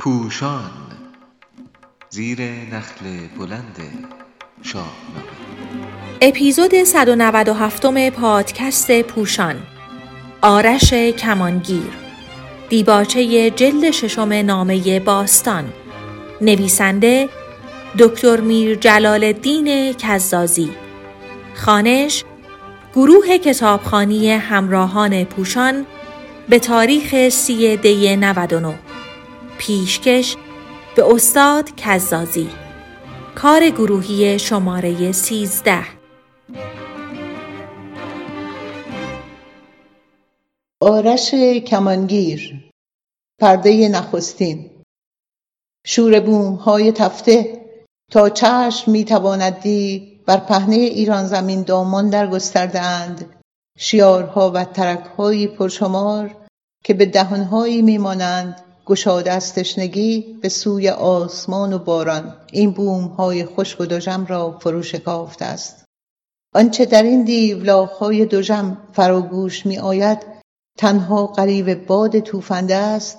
پوشان زیر نخل بلند شاهنامه اپیزود 197 پادکست پوشان آرش کمانگیر دیباچه جلد ششم نامه باستان نویسنده دکتر میر جلال الدین کزازی خانش گروه کتابخانی همراهان پوشان به تاریخ سی دی 99 پیشکش به استاد کزازی. کار گروهی شماره 13 آرش کمانگیر پرده نخستین. شور بوم های تفته تا چشم می تواند دید بر پهنه ایران زمین دامان در گسترده اند شیارها و ترکهایی پرشمار که به دهانهایی میمانند گشاده از تشنگی به سوی آسمان و باران این بومهای خشک و دژم را فرو شکافته است آنچه در این دیولاخهای دژم فراگوش می آید تنها قریب باد توفنده است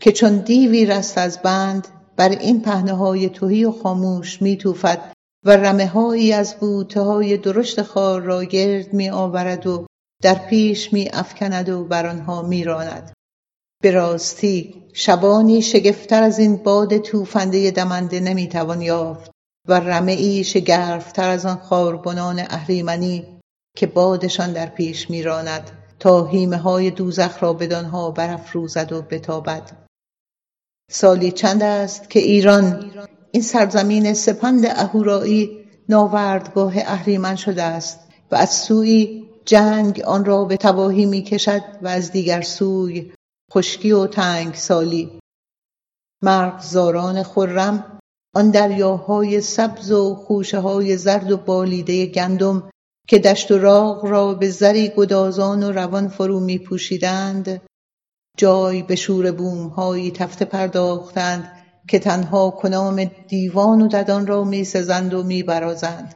که چون دیوی رست از بند بر این پهنه های توهی و خاموش می توفد و رمه هایی از بوته های درشت خار را گرد می آورد و در پیش می افکند و بر آنها می راند. به راستی شبانی شگفتتر از این باد توفنده دمنده نمی توان یافت و رمه ای شگرفتر از آن خاربنان اهریمنی که بادشان در پیش می راند تا هیمه های دوزخ را بدانها برافروزد و بتابد. سالی چند است که ایران این سرزمین سپند اهورایی ناوردگاه اهریمن شده است و از سوی جنگ آن را به تباهی می کشد و از دیگر سوی خشکی و تنگ سالی مرغزاران خرم آن دریاهای سبز و خوشه های زرد و بالیده گندم که دشت و راغ را به زری گدازان و روان فرو می پوشیدند جای به شور بومهایی تفته پرداختند که تنها کنام دیوان و ددان را می سزند و می برازند.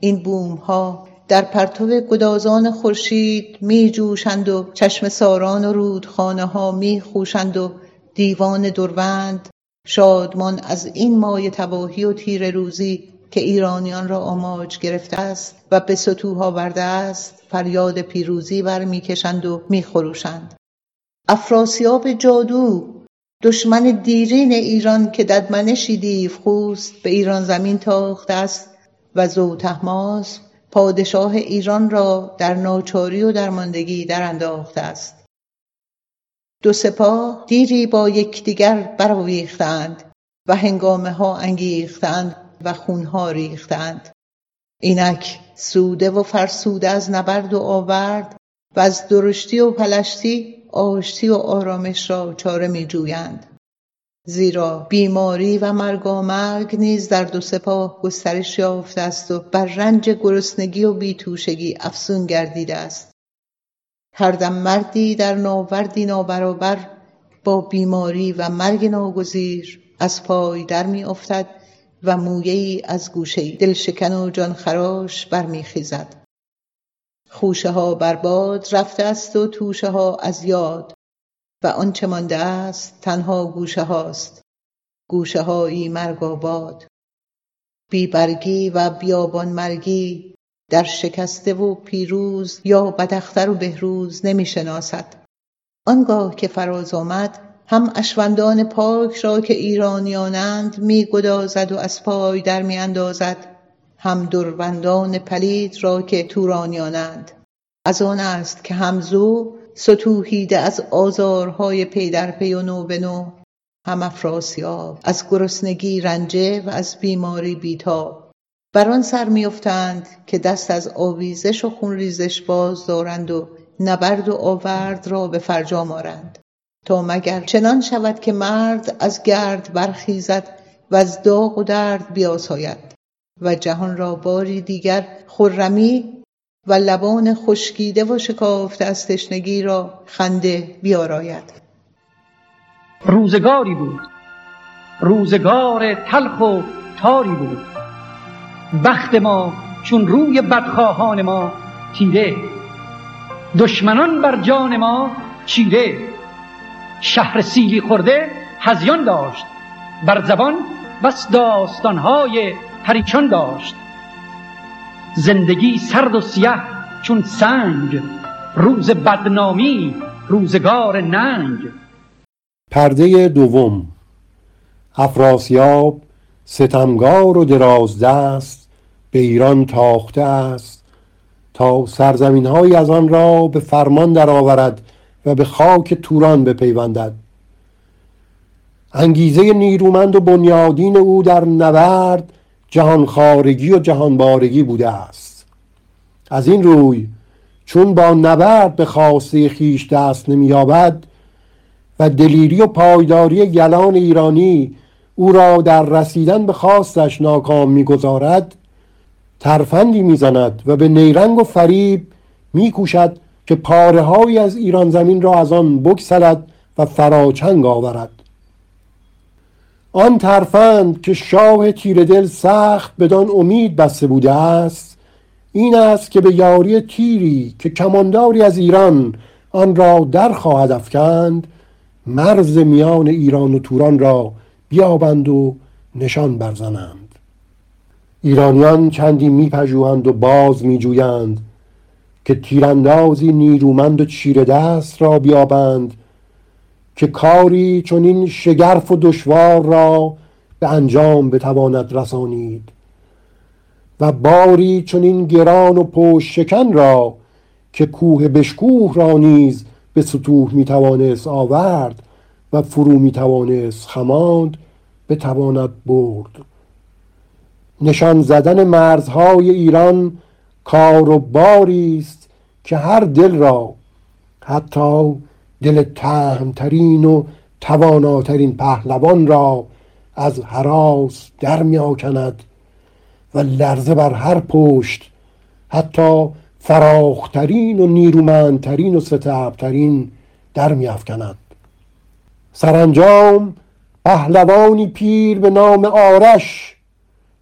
این بومها در پرتو گدازان خورشید می جوشند و چشم ساران و رودخانه ها می خوشند و دیوان دروند. شادمان از این مای تباهی و تیر روزی که ایرانیان را آماج گرفته است و به سطوح آورده است فریاد پیروزی برمیکشند و میخروشند. افراسیاب جادو دشمن دیرین ایران که ددمنشی دیو خوست به ایران زمین تاخته است و زوتهماس پادشاه ایران را در ناچاری و درماندگی در انداخته است دو سپاه دیری با یکدیگر برآویختند و هنگامه ها انگیختند و خونها ریختند اینک سوده و فرسوده از نبرد و آورد و از درشتی و پلشتی آشتی و آرامش را چاره می جویند. زیرا بیماری و مرگ نیز در دو سپاه گسترش یافته است و بر رنج گرسنگی و بیتوشگی افزون گردیده است. هر دم مردی در ناوردی نابرابر با بیماری و مرگ ناگزیر از پای در می افتد و مویه ای از گوشه دلشکن و جان خراش برمیخیزد. خوشه ها بر باد رفته است و توشه ها از یاد. و آنچه مانده است تنها گوشه هاست. گوشه هایی مرگ آباد. بی برگی و بیابان مرگی در شکسته و پیروز یا بدختر و بهروز نمی شناسد. آنگاه که فراز آمد هم اشوندان پاک را که ایرانیانند می گدازد و از پای در می اندازد هم دروندان پلید را که تورانیانند. از آن است که همزو ستوهیده از آزارهای پی در پی و نو به نو. هم افراسیاب از گرسنگی رنجه و از بیماری بیتاب. بر آن سر میافتند که دست از آویزش و خونریزش باز دارند و نبرد و آورد را به فرجام آرند. تا مگر چنان شود که مرد از گرد برخیزد و از داغ و درد بیاساید و جهان را باری دیگر خرمی و لبان خشکیده و شکافته از تشنگی را خنده بیاراید. روزگاری بود. روزگار تلخ و تاری بود. بخت ما چون روی بدخواهان ما تیره دشمنان بر جان ما چیره. شهر سیلی خورده هزیان داشت. بر زبان بس داستانهای پریشان داشت. زندگی سرد و سیه چون سنگ روز بدنامی روزگار ننگ. پرده دوم افراسیاب ستمگار و دست به ایران تاخته است تا سرزمین های از آن را به فرمان درآورد و به خاک توران بپیوندد. انگیزه نیرومند و بنیادین او در نبرد جهانخارگی و جهانبارگی بوده است. از این روی چون با نبرد به خواسته خیش دست نمییابد و دلیری و پایداری گلان ایرانی او را در رسیدن به خواستش ناکام می‌گذارد ترفندی می‌زند و به نیرنگ و فریب میکوشد که پاره از ایران زمین را از آن بگسلد و فراچنگ آورد. آن ترفند که شاه تیر دل سخت بدان امید بسته بوده است این است که به یاری تیری که کمانداری از ایران آن را در خواهد افکند مرز میان ایران و توران را بیابند و نشان برزنند. ایرانیان چندی میپژوهند و باز میجویند که تیراندازی نیرومند و چیره دست را بیابند که کاری چون این شگرف و دشوار را به انجام بتواند رسانید و باری چون این گران و پشت شکن را که کوه بشکوه را نیز به سطوح می‌توانست آورد و فرو می‌توانست خماند بتواند برد. نشان زدن مرزهای ایران کار و باری است که هر دل را حتی دل تهمترین و تواناترین پهلوان را از حراس در می آکند و لرزه بر هر پشت حتی فراخترین و نیرومندترین و ستبترین در می افکند سرانجام پهلوانی پیر به نام آرش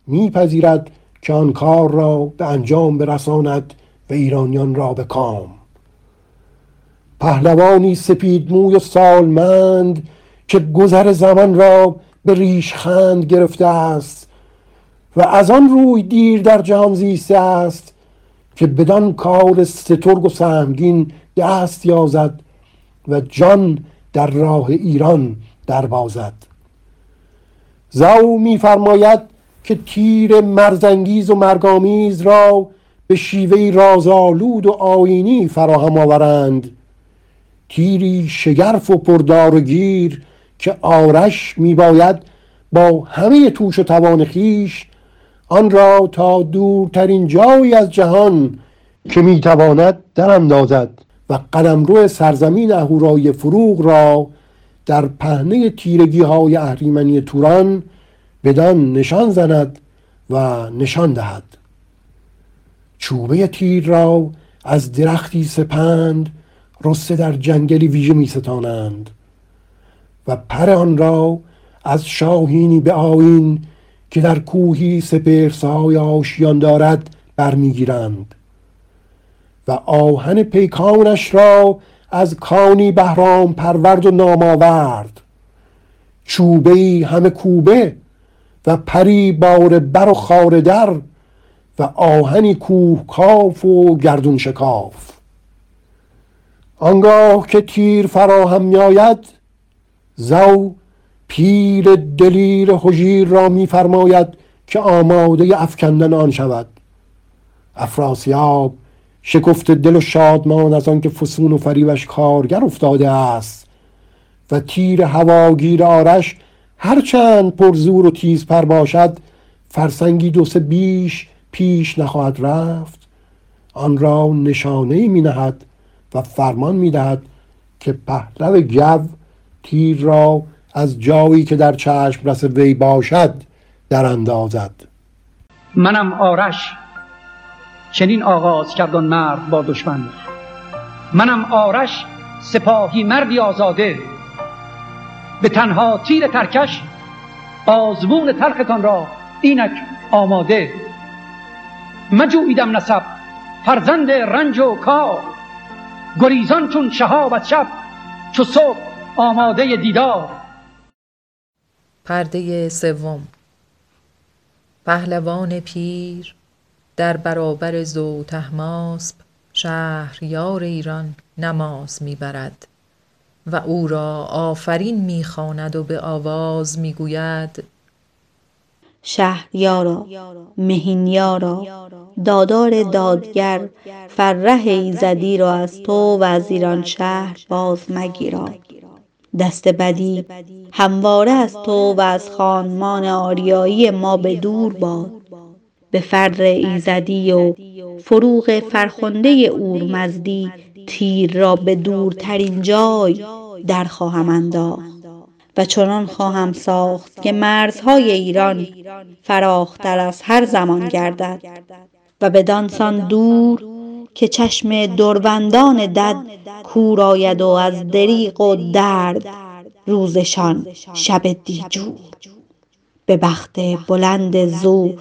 میپذیرد که آن کار را به انجام برساند و ایرانیان را به کام. پهلوانی سپید موی و سالمند که گذر زمان را به ریشخند گرفته است و از آن روی دیر در جهان زیسته است که بدان کار سترگ و سهمگین دست یازد و جان در راه ایران دربازد زو میفرماید که تیر مرزنگیز و مرگامیز را به شیوه رازآلود و آینی فراهم آورند. تیری شگرف و پردار و گیر که آرش میباید با همه توش و توان خیش آن را تا دورترین جایی از جهان که می‌تواند دازد و قلمرو سرزمین اهورای فروغ را در پهنه تیرگی های اهریمنی توران بدان نشان زند و نشان دهد. چوبه تیر را از درختی سپند رسته در جنگلی ویژه می ستانند و پر آن را از شاهینی به آین که در کوهی سپرسای آشیان دارد برمیگیرند و آهن پیکانش را از کانی بهرام پرورد و نامآورد چوبه همه کوبه و پری بار بر و خار در و آهنی کوه کاف و گردون شکاف. آنگاه که تیر فراهم میآید زو پیر دلیر هژیر را میفرماید که آماده افکندن آن شود. افراسیاب شکفت دل و شادمان از آنکه فسون و فریبش کارگر افتاده است و تیر هواگیر آرش هرچند پر زور و تیز پر باشد فرسنگی دو سه بیش پیش نخواهد رفت. آن را نشانه می نهد و فرمان می دهد که پهلو گو تیر را از جایی که در چشم رس وی باشد در اندازد. منم آرش چنین آغاز کردن مرد با دشمن. منم آرش سپاهی مردی آزاده. به تنها تیر ترکش آزمون تلختان را اینک آماده. مجویدم نسب فرزند رنج و کار. گریزان چون شهاب از شب چو صبح آماده دیدار. پرده سوم. پهلوان پیر در برابر زو تهماسب شهریار ایران نماز می‌برد و او را آفرین می‌خواند و به آواز می‌گوید شهریارا مهینیارا دادار دادگر فره ایزدی را از تو و از ایران شهر باز مگیرا. دست بدی همواره از تو و از خانمان آریایی ما به دور باد. به فر ایزدی و فروغ فرخنده اورمزدی تیر را به دورترین جای در خواهم انداخت. و چنان خواهم ساخت که مرزهای ایران فراختر از هر زمان گردد و بدانسان دور که چشم دروندان دد کور آید و از دریغ و درد روزشان شب دیجور. به بخت بلند زو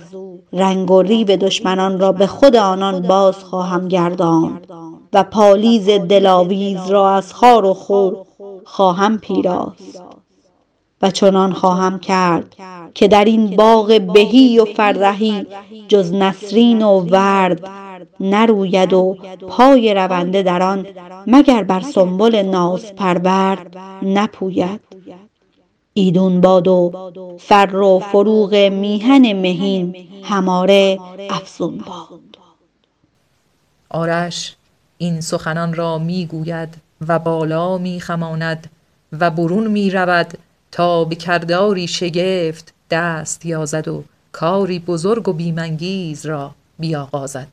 رنگ و ریو دشمنان را به خود آنان باز خواهم گرداند و پالیز دلاویز را از خار و خو خواهم پیراست. و چنان خواهم کرد که در این باغ بهی و فرهی جز نسرین و ورد نروید و پای رونده در آن مگر بر سنبل نازپرورد نپوید ایدون باد و فر و فروغ میهن مهین هماره افزون باد. آرش این سخنان را می‌گوید و بالا میخماند و برون می‌رود تا به کرداری شگفت دست یازد و کاری بزرگ و بیمنگیز را بیاغازد.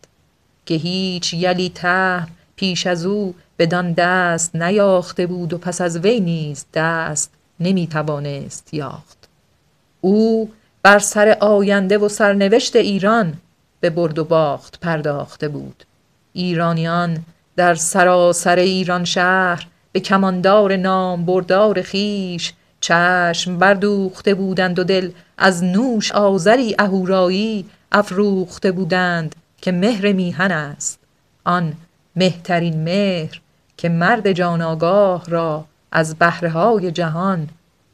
که هیچ یلی ته پیش از او بدان دست نیاخته بود و پس از وی نیز دست نمی توانست یاخت او بر سر آینده و سرنوشت ایران به برد و باخت پرداخته بود. ایرانیان در سراسر ایران شهر به کماندار نام بردار خیش چشم بردوخته بودند و دل از نوش آذری اهورایی افروخته بودند که مهر میهن است. آن مهترین مهر که مرد جان آگاه را از بهره جهان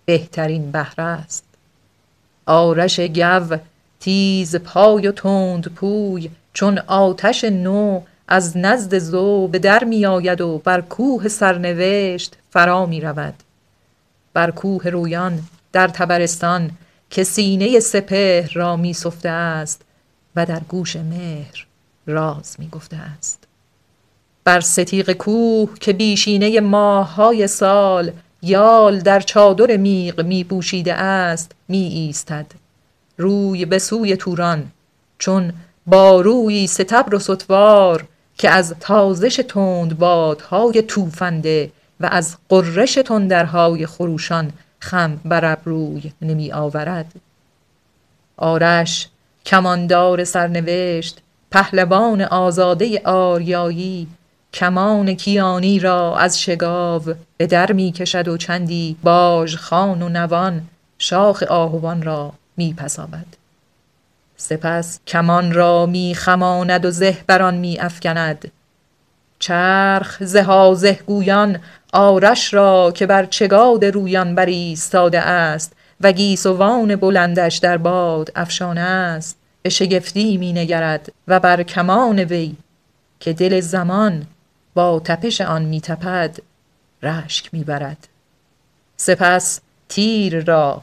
بهترین بهره است. آرش گو تیز پای و تند پوی چون آتش نو از نزد زو به در می آید و بر کوه سرنوشت فرا می رود بر کوه رویان در تبرستان که سینه سپهر را می سفته است و در گوش مهر راز می گفته است. بر ستیق کوه که بیشینه ماههای سال یال در چادر میغ می پوشیده است می ایستد روی به سوی توران چون با روی ستبر و ستوار که از تازش تند بادهای توفنده و از قررش تندرهای خروشان خم بر ابروی نمی آورد. آرش کماندار سرنوشت پهلوان آزاده آریایی کمان کیانی را از شگاو به در می کشد و چندی باژ خان و نوان شاخ آهوان را می پسابد. سپس کمان را می خماند و زه بر آن می افکند. چرخ زها زه گویان آرش را که بر چگاد رویان بر ایستاده است و گیسوان بلندش در باد افشانه است. به شگفتی می نگرد و بر کمان وی که دل زمان با تپش آن می تپد رشک می برد. سپس تیر را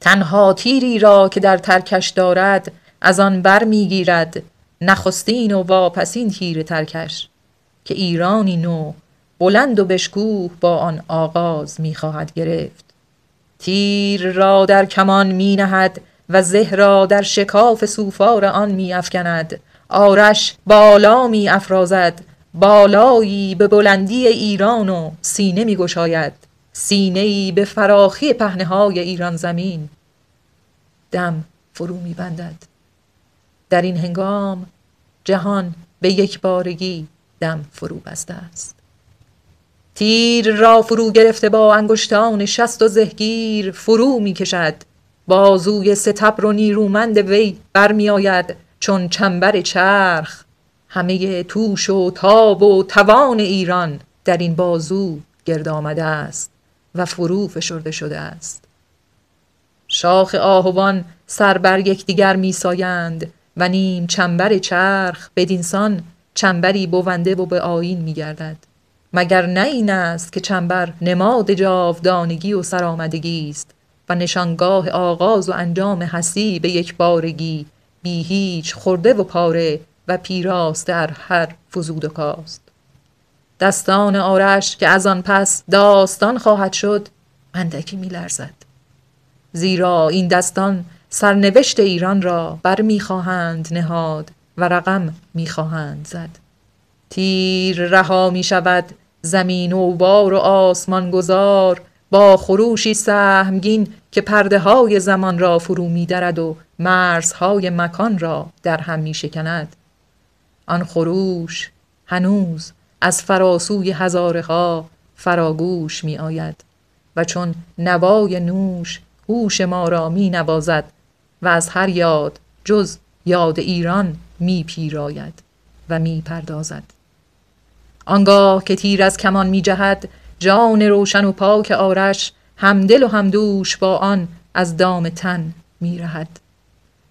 تنها تیری را که در ترکش دارد از آن بر می گیرد. نخستین و واپسین تیر ترکش. که ایرانی نو بلند و بشکوه با آن آغاز می خواهد گرفت. تیر را در کمان می نهد و زه را در شکاف سوفار آن می افکند. آرش بالا می افرازد بالایی به بلندی ایران و سینه می گشاید. سینه ای به فراخی پهنه های ایران زمین. دم فرو می بندد. در این هنگام جهان به یک بارگی دم فرو بسته است. تیر را فرو گرفته با انگشتان شست و زهگیر فرو می کشد. بازوی ستبر و نیرومند وی برمی آید چون چنبر چرخ. همه توش و تاب و توان ایران در این بازو گرد آمده است و فرو فشرده شده است. شاخ آهوان سر بر یکدیگر میسایند و نیم چنبر چرخ بدینسان چنبری بونده و به آیین میگردد. مگر نه این است که چنبر نماد جاودانگی و سرآمدگی است و نشانگاه آغاز و انجام هستی به یک بارگی بی هیچ خورده و پاره و پیراست در هر فزود و کاست. دستان آرش که از آن پس داستان خواهد شد اندکی میلرزد. زیرا این دستان سرنوشت ایران را بر می‌خواهند نهاد. و رقم می‌خواهند زد تیر رها می شود زمین و بار و آسمان گذار با خروشی سهمگین که پرده های زمان را فرو می درد و مرزهای مکان را در هم می شکند. آن خروش هنوز از فراسوی هزاره ها فراگوش می آید و چون نوای نوش هوش ما را می نوازد و از هر یاد جز یاد ایران می پیراید و می پردازد. آنگاه که تیر از کمان می جهد جان روشن و پاک آرش همدل و همدوش با آن از دام تن می رهد.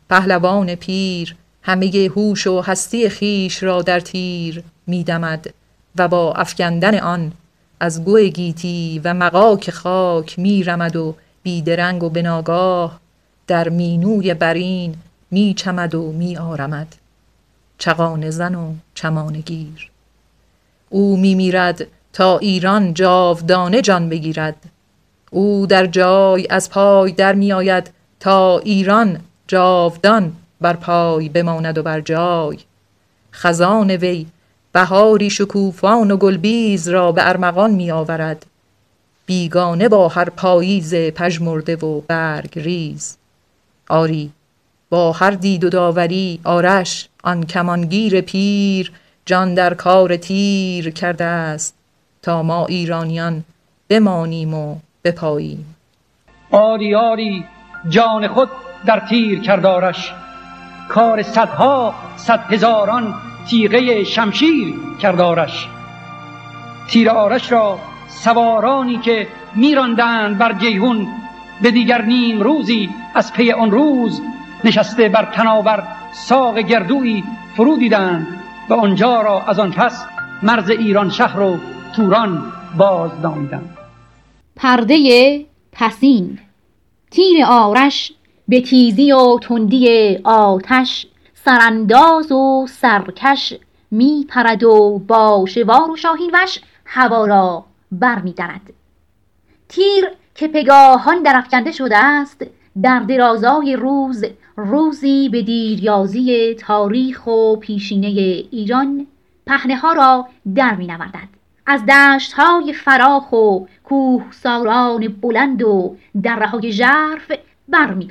پهلوان پیر همه هوش و هستی خیش را در تیر می دمد و با افکندن آن از گوه گیتی و مقاک خاک می رمد و بیدرنگ و بناگاه در مینوی برین می چمد و می آرمد چقان زن و چمانگیر او می میرد تا ایران جاودانه جان بگیرد. او در جای از پای در می آید تا ایران جاودان بر پای بماند و بر جای. خزان وی بهاری شکوفان و گلبیز را به ارمغان می آورد بیگانه با هر پاییز پژمرده و برگ ریز. آری با هر دید و داوری آرش آن کمانگیر پیر جان در کار تیر کرده است تا ما ایرانیان بمانیم و بپاییم. آری آری جان خود در تیر کردارش کار صدها صد هزاران تیغه شمشیر کردارش تیر آرش را سوارانی که میراندند بر جیهون به دیگر نیم روزی از پی آن روز نشسته بر تناور ساق گردوی فرو دیدند و آنجا را از آن پس مرز ایران شهر و توران باز دامیدند پرده پسین تیر آرش به تیزی و تندی آتش سرانداز و سرکش می پرد و با شوار و شاهین وش هوا را بر می تیر که پگاهان درفکنده شده است در درازای روز روزی به دیریازی تاریخ و پیشینه ایران پهنه ها را در می نوردد. از دشت های فراخ و کوه ساران بلند و دره های ژرف بر می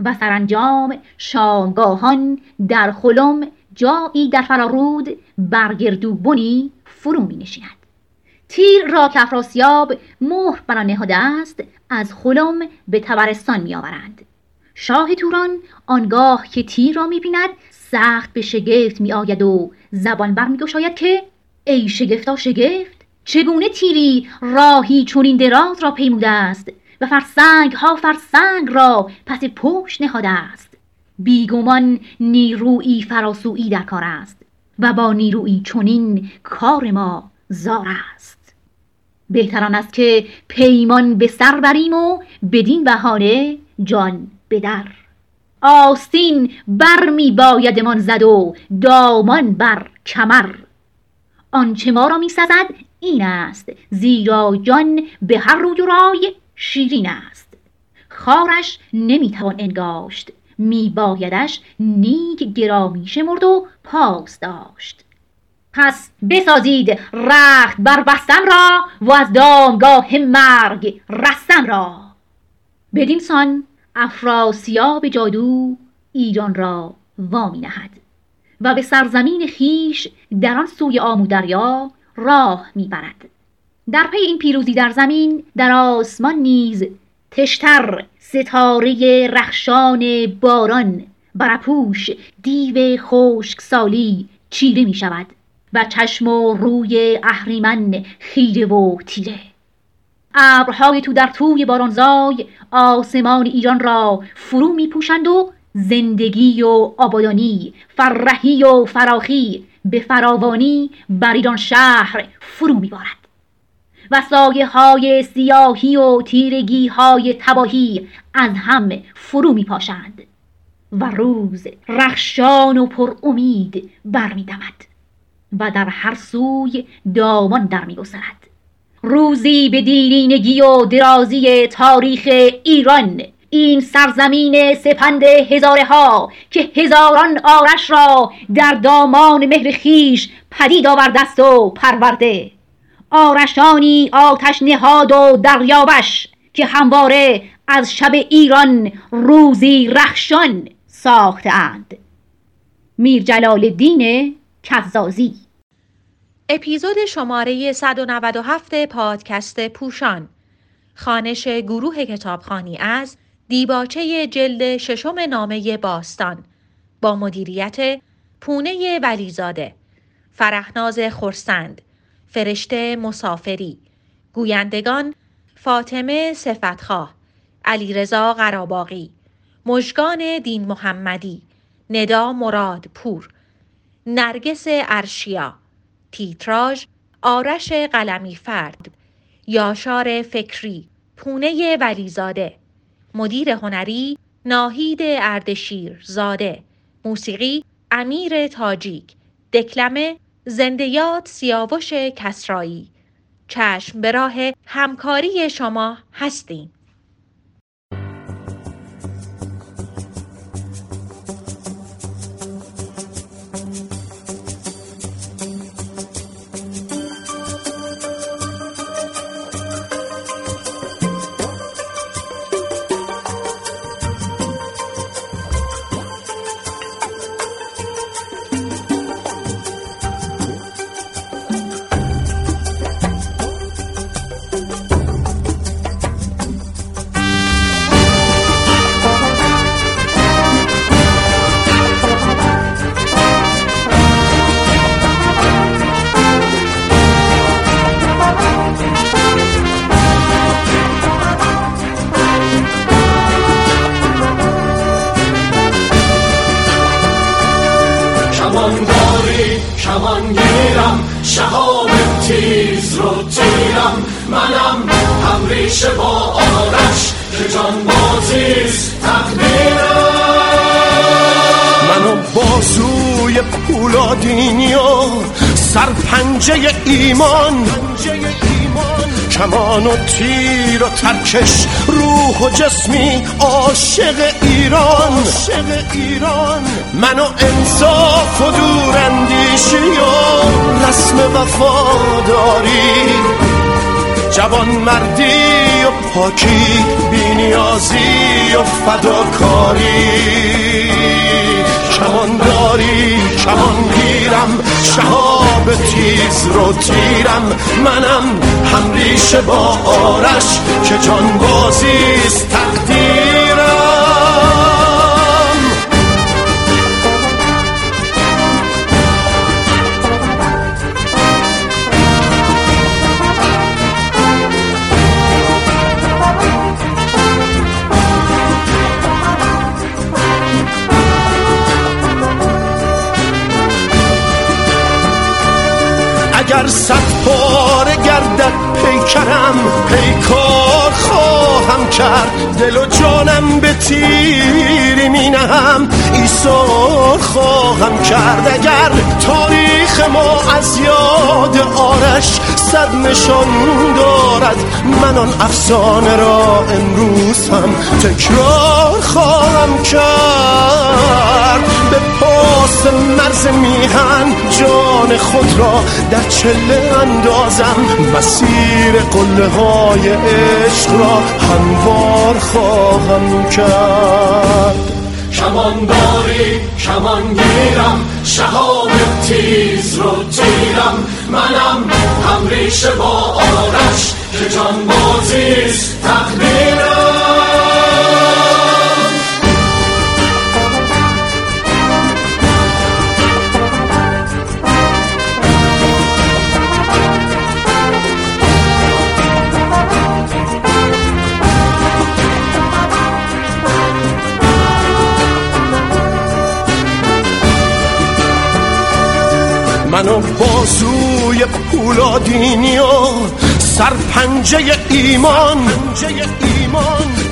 و سرانجام شامگاهان در خلم جایی در فرارود برگردو بنی فرو می نشیند. تیر را که افراسیاب مهر بر نهاده است از خلم به تبرستان می آورند. شاه توران آنگاه که تیر را می بیند سخت به شگفت می آید و زبان بر می گشاید که ای شگفتا شگفت چگونه تیری راهی چونین دراز را پیموده است و فرسنگ ها فرسنگ را پس پشت نهاده است؟ بیگمان نیروی فراسویی در کار است و با نیرویی چونین کار ما زار است. بهتران است که پیمان به سر بریم و بدین بهانه جان بدر. آستین بر می بایدمان زد و دامان بر کمر. آنچه ما را می سزد این است زیرا جان به هر روی و رای شیرین است. خارش نمی‌توان انگاشت میبایدش نیک گرامی شمرد و پاس داشت. پس بسازید رخت بر بستم را و از دامگاه مرگ رستم را. بدین سان افراسیاب جادو ایران را وامی نهد و به سرزمین خیش در آن سوی آمودریا راه می‌برد. در پی این پیروزی در زمین در آسمان نیز تشتر ستاره رخشان باران برپوش دیو خشک سالی چیره می شود و چشم و روی اهریمن خیره و تیره. ابرهای تو در توی بارانزای آسمان ایران را فرو می پوشند و زندگی و آبادانی فرحی و فراخی به فراوانی بر ایران شهر فرو میبارد. و سایه های سیاهی و تیرگی های تباهی از هم فرو می پاشند و روز رخشان و پر امید برمیدمد و در هر سوی دامان در می روزی به دیرینگی و درازی تاریخ ایران. این سرزمین سپند هزاره ها که هزاران آرش را در دامان مهر خیش پدید آوردست و پرورده. آرشانی آتش نهاد و دریابش که همواره از شب ایران روزی رخشان ساخته اند. میر جلال الدین کزازی اپیزود شماره 197 پادکست پوشان. خانش گروه کتابخانی از دیباچه جلد ششم نامه باستان. با مدیریت پونه ولیزاده. فرهناز خورسند فرشته مسافری. گویندگان فاطمه صفتخواه. علیرضا قراباقی مژگان دین محمدی. ندا مراد پور نرگس ارشیا. تیتراژ آرش قلمی فرد یاشار فکری پونه ولیزاده مدیر هنری ناهید اردشیر زاده موسیقی امیر تاجیک دکلمه زندیات سیاوش کسرایی. چشم به راه همکاری شما هستیم. ایمان. کمان و تیر و ترکش روح و جسمی عاشق ایران. عاشق ایران من و انصاف و دور اندیشی و رسم وفاداری جوان مردی و پاکی بینیازی و فداکاری. کمانداری کمان گیرم شهاب تیز رو تیرم منم هم ریشه با آرش که جان بازیست تقدیرم. کرد دل و جانم به تیری می نهم ایثار خواهم کرد اگر تاریخ ما از یاد آرش صد نشان دارد. من آن افسانه را امروز هم تکرار خواهم کرد. به پاس مرز میهن جان خود را در چله اندازم. مسیر قله های عشق را هموار خواهم کرد. کمانداری کمان گیرم شهاب تیز رو تیرم. منم هم ریشه با آرش که جان بازیست تقدیرم. فولادینی و سرپنجه ایمان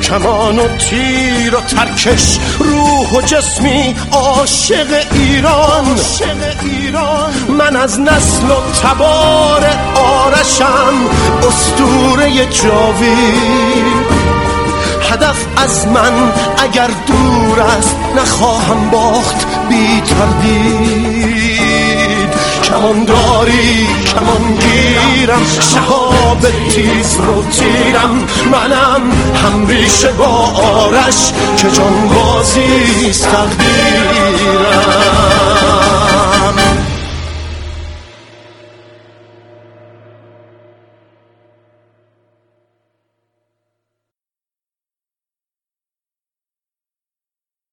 کمان و تیر و ترکش روح و جسمی عاشق ایران. من از نسل و تبار آرشم استوره جاوید هدف از من اگر دور است نخواهم باخت بی تردید. کمانداری کمانگیرم شهاب تیز رو تیرم. منم هم ریشه با آرش که جان بازی تقدیرم.